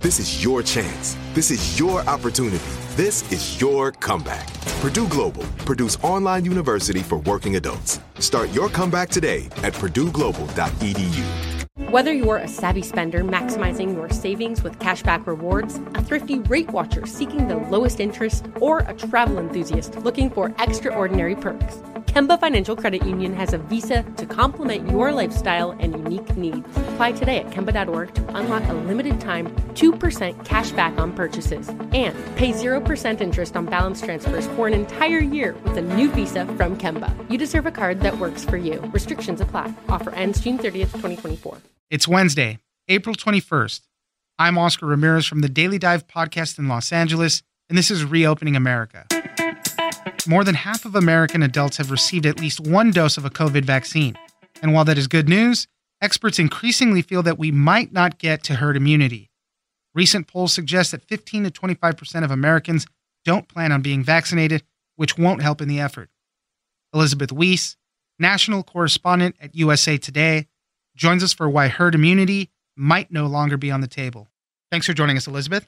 This is your chance. This is your opportunity. This is your comeback. Purdue Global, Purdue's online university for working adults. Start your comeback today at purdueglobal.edu. Whether you're a savvy spender maximizing your savings with cashback rewards, a thrifty rate watcher seeking the lowest interest, or a travel enthusiast looking for extraordinary perks, Kemba Financial Credit Union has a visa to complement your lifestyle and unique needs. Apply today at Kemba.org to unlock a limited time 2% cash back on purchases and pay 0% interest on balance transfers for an entire year with a new visa from Kemba. You deserve a card that works for you. Restrictions apply. Offer ends June 30th, 2024. It's Wednesday, April 21st. I'm Oscar Ramirez from the Daily Dive podcast in Los Angeles, and this is Reopening America. More than half of American adults have received at least one dose of a COVID vaccine. And while that is good news, experts increasingly feel that we might not get to herd immunity. Recent polls suggest that 15 to 25% of Americans don't plan on being vaccinated, which won't help in the effort. Elizabeth Weise, national correspondent at USA Today, joins us for why herd immunity might no longer be on the table. Thanks for joining us, Elizabeth.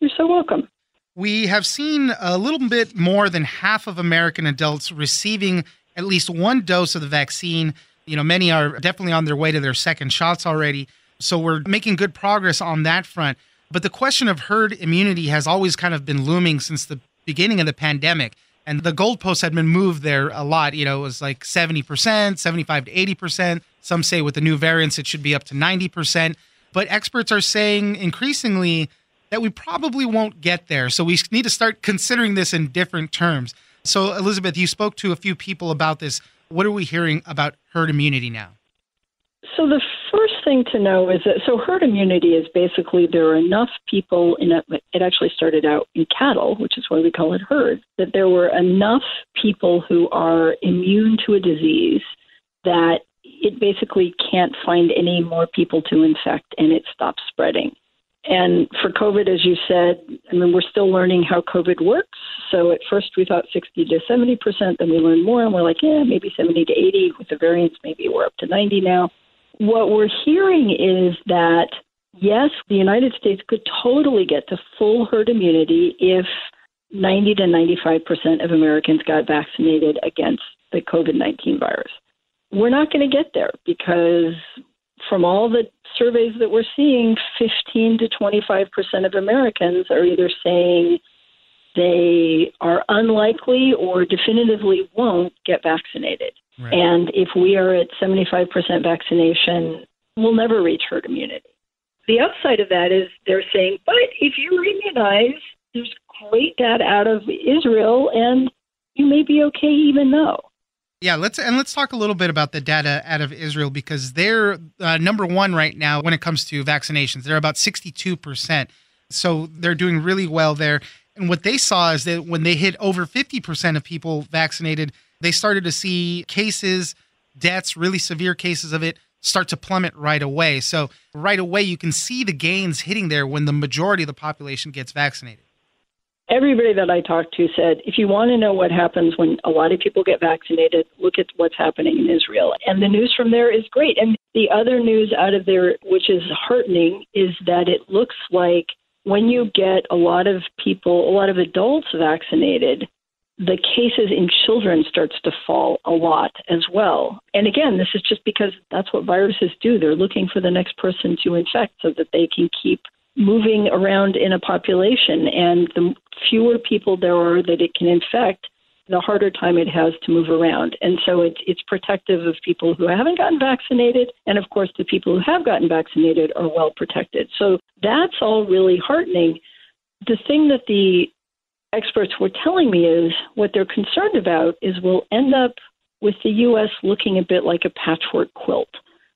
You're so welcome. We have seen a little bit more than half of American adults receiving at least one dose of the vaccine. You know, many are definitely on their way to their second shots already. So we're making good progress on that front. But the question of herd immunity has always kind of been looming since the beginning of the pandemic. And the goalposts had been moved there a lot. You know, it was like 70%, 75 to 80%. Some say with the new variants, it should be up to 90%. But experts are saying increasingly that we probably won't get there. So we need to start considering this in different terms. So, Elizabeth, you spoke to a few people about this. What are we hearing about herd immunity now? So, the first thing to know is that so herd immunity is basically there are enough people in it. It actually started out in cattle, which is why we call it herd, that there were enough people who are immune to a disease that it basically can't find any more people to infect and it stops spreading. And for COVID, as you said, I mean, we're still learning how COVID works. So at first we thought 60 to 70 percent, then we learned more, and we're like, yeah, maybe 70 to 80. With the variants, maybe we're up to 90 now. What we're hearing is that yes, the United States could totally get to full herd immunity if 90 to 95 percent of Americans got vaccinated against the COVID 19 virus. We're not going to get there because from all the surveys that we're seeing, 15 to 25 percent of Americans are either saying they are unlikely or definitively won't get vaccinated. Right. And if we are at 75 percent vaccination, we'll never reach herd immunity. The upside of that is they're saying, but if you're immunized, there's great data out of Israel, and you may be okay even though. Yeah, let's and let's talk a little bit about the data out of Israel because they're uh, number one right now when it comes to vaccinations. They're about sixty-two percent, so they're doing really well there. And what they saw is that when they hit over fifty percent of people vaccinated, they started to see cases, deaths, really severe cases of it start to plummet right away. So right away, you can see the gains hitting there when the majority of the population gets vaccinated everybody that I talked to said, if you want to know what happens when a lot of people get vaccinated, look at what's happening in Israel. And the news from there is great. And the other news out of there, which is heartening, is that it looks like when you get a lot of people, a lot of adults vaccinated, the cases in children starts to fall a lot as well. And again, this is just because that's what viruses do. They're looking for the next person to infect so that they can keep moving around in a population. And the fewer people there are that it can infect, the harder time it has to move around. And so it's it's protective of people who haven't gotten vaccinated, and of course the people who have gotten vaccinated are well protected. So that's all really heartening. The thing that the experts were telling me is what they're concerned about is we'll end up with the U.S. looking a bit like a patchwork quilt.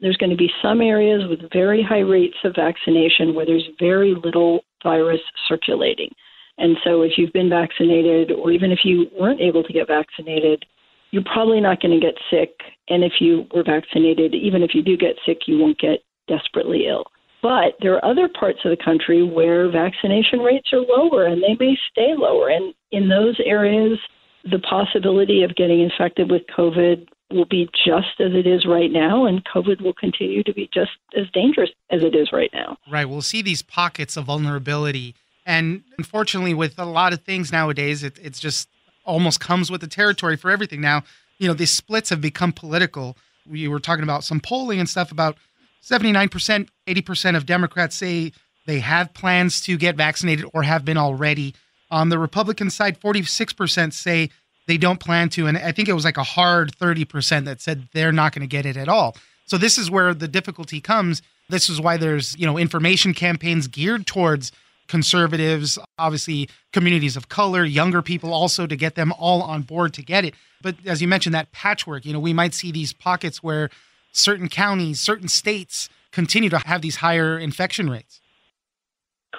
There's going to be some areas with very high rates of vaccination where there's very little virus circulating. And so if you've been vaccinated, or even if you weren't able to get vaccinated, you're probably not going to get sick. And if you were vaccinated, even if you do get sick, you won't get desperately ill. But there are other parts of the country where vaccination rates are lower and they may stay lower. And in those areas, the possibility of getting infected with COVID will be just as it is right now, and COVID will continue to be just as dangerous as it is right now. Right. We'll see these pockets of vulnerability. And unfortunately, with a lot of things nowadays, it, it's just almost comes with the territory for everything. Now, you know, these splits have become political. We were talking about some polling and stuff about 79%, 80% of Democrats say they have plans to get vaccinated or have been already. On the Republican side, 46% say they don't plan to. And I think it was like a hard 30% that said they're not going to get it at all. So this is where the difficulty comes. This is why there's, you know, information campaigns geared towards conservatives, obviously communities of color, younger people also to get them all on board to get it. But as you mentioned, that patchwork, you know, we might see these pockets where certain counties, certain states continue to have these higher infection rates.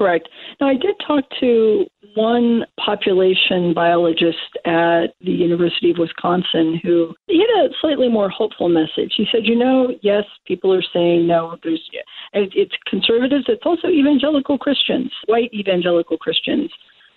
Correct. Now, I did talk to one population biologist at the University of Wisconsin who he had a slightly more hopeful message. He said, "You know, yes, people are saying no. There's it's conservatives. It's also evangelical Christians, white evangelical Christians,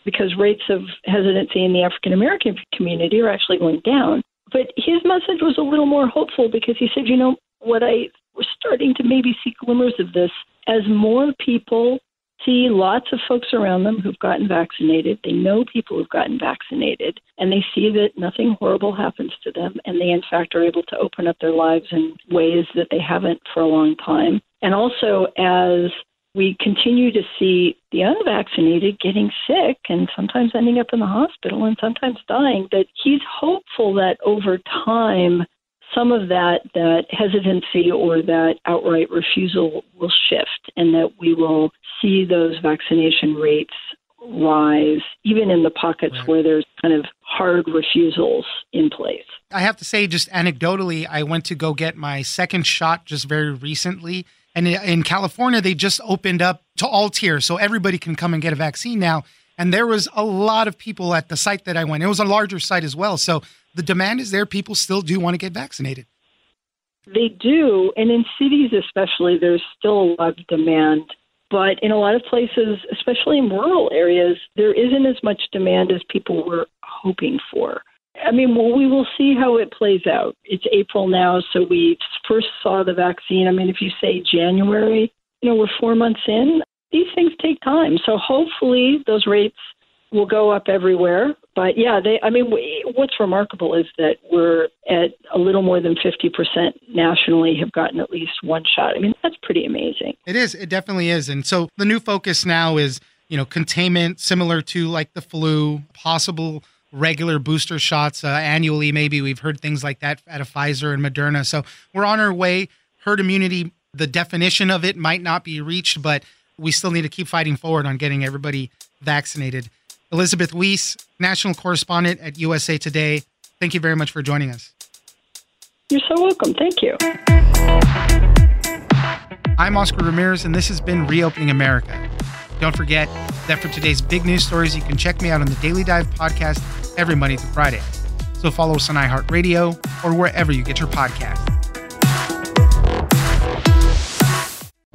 because rates of hesitancy in the African American community are actually going down." But his message was a little more hopeful because he said, "You know, what I was starting to maybe see glimmers of this as more people see lots of folks around them who've gotten vaccinated. They know people who've gotten vaccinated, and they see that nothing horrible happens to them, and they, in fact, are able to open up their lives in ways that they haven't for a long time. And also, as we continue to see the unvaccinated getting sick and sometimes ending up in the hospital and sometimes dying, that he's hopeful that over time, some of that that hesitancy or that outright refusal will shift and that we will see those vaccination rates rise even in the pockets right. where there's kind of hard refusals in place. I have to say just anecdotally I went to go get my second shot just very recently and in California they just opened up to all tiers so everybody can come and get a vaccine now and there was a lot of people at the site that I went. It was a larger site as well. So the demand is there. People still do want to get vaccinated. They do. And in cities, especially, there's still a lot of demand. But in a lot of places, especially in rural areas, there isn't as much demand as people were hoping for. I mean, well, we will see how it plays out. It's April now, so we first saw the vaccine. I mean, if you say January, you know, we're four months in. These things take time. So hopefully those rates will go up everywhere. But yeah, they. I mean, what's remarkable is that we're at a little more than fifty percent nationally have gotten at least one shot. I mean, that's pretty amazing. It is. It definitely is. And so the new focus now is, you know, containment, similar to like the flu, possible regular booster shots uh, annually. Maybe we've heard things like that at a Pfizer and Moderna. So we're on our way. Herd immunity. The definition of it might not be reached, but we still need to keep fighting forward on getting everybody vaccinated. Elizabeth Weise, national correspondent at USA Today. Thank you very much for joining us. You're so welcome. Thank you. I'm Oscar Ramirez, and this has been Reopening America. Don't forget that for today's big news stories, you can check me out on the Daily Dive podcast every Monday through Friday. So follow us on iHeartRadio or wherever you get your podcasts.